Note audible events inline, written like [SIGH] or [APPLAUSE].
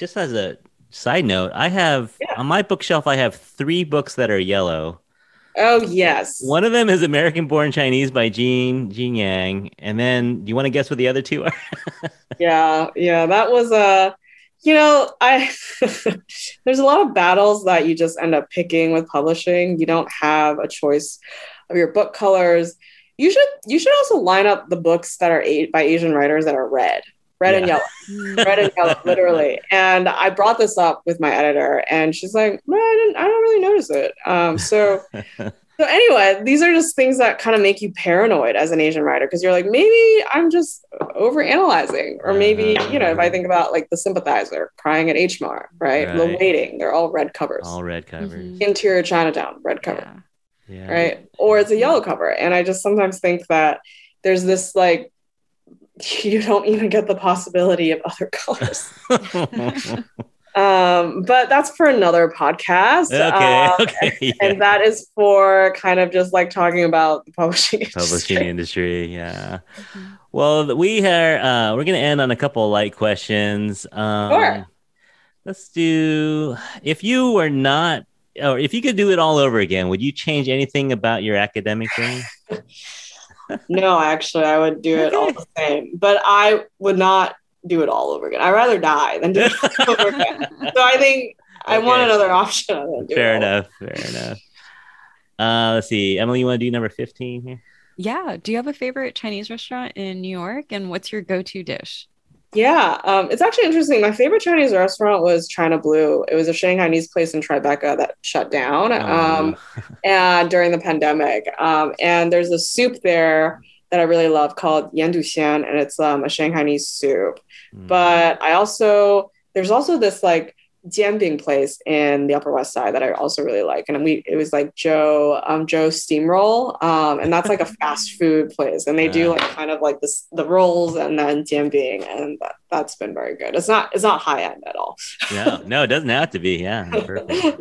just as a side note, I have Yeah. on my bookshelf. I have three books that are yellow. Oh yes. One of them is American Born Chinese by Gene Gene Yang, and then do you want to guess what the other two are? [LAUGHS] Yeah, yeah. That was a you know, I [LAUGHS] there's a lot of battles that you just end up picking with publishing. You don't have a choice of your book colors. You should you should also line up the books that are a- by Asian writers that are red. Red and yellow. red and yellow, [LAUGHS] literally. And I brought this up with my editor, and she's like, "No, I didn't. I don't really notice it." Um, so, [LAUGHS] so anyway, these are just things that kind of make you paranoid as an Asian writer because you're like, maybe I'm just overanalyzing, or maybe you know, if I think about like the sympathizer crying at H Mart, right? The waiting, they're all red covers. All red covers. Mhm. Interior Chinatown, red cover Yeah. Yeah. right? Or it's a yellow cover. And I just sometimes think that there's this like, [LAUGHS] you don't even get the possibility of other [LAUGHS] colors. Um, but that's for another podcast. okay. Um, [LAUGHS] okay. yeah. And that is for kind of just like talking about the publishing Publishing industry. industry. Yeah. Mhm. Well, we are. Uh, we're gonna end on a couple of light questions. Um, Sure. Let's do. If you were not, or if you could do it all over again, would you change anything about your academic journey? No, actually, I would do it all the [LAUGHS] same, but I would not do it all over again. I'd rather die than do it all [LAUGHS] over again. So I think I want another option. do Fair enough. Fair enough. Uh, let's see, Emily. You want to do number fifteen here? Yeah. Do you have a favorite Chinese restaurant in New York? And what's your go-to dish? Yeah, um, it's actually interesting. My favorite Chinese restaurant was China Blue. It was a Shanghainese place in Tribeca that shut down um, Oh, and during the pandemic. Um, and there's a soup there that I really love called Yandu Xian, and it's um, a Shanghainese soup. mm. But I also there's also this like jianbing place in the Upper West Side that I also really like, and we it was like Joe um, Joe Steamroll, um, and that's like a fast [LAUGHS] food place, and they do like kind of like this the rolls and then jianbing, and that, that's been very good. It's not it's not high end at all. no, no, it doesn't have to be. Yeah. [LAUGHS]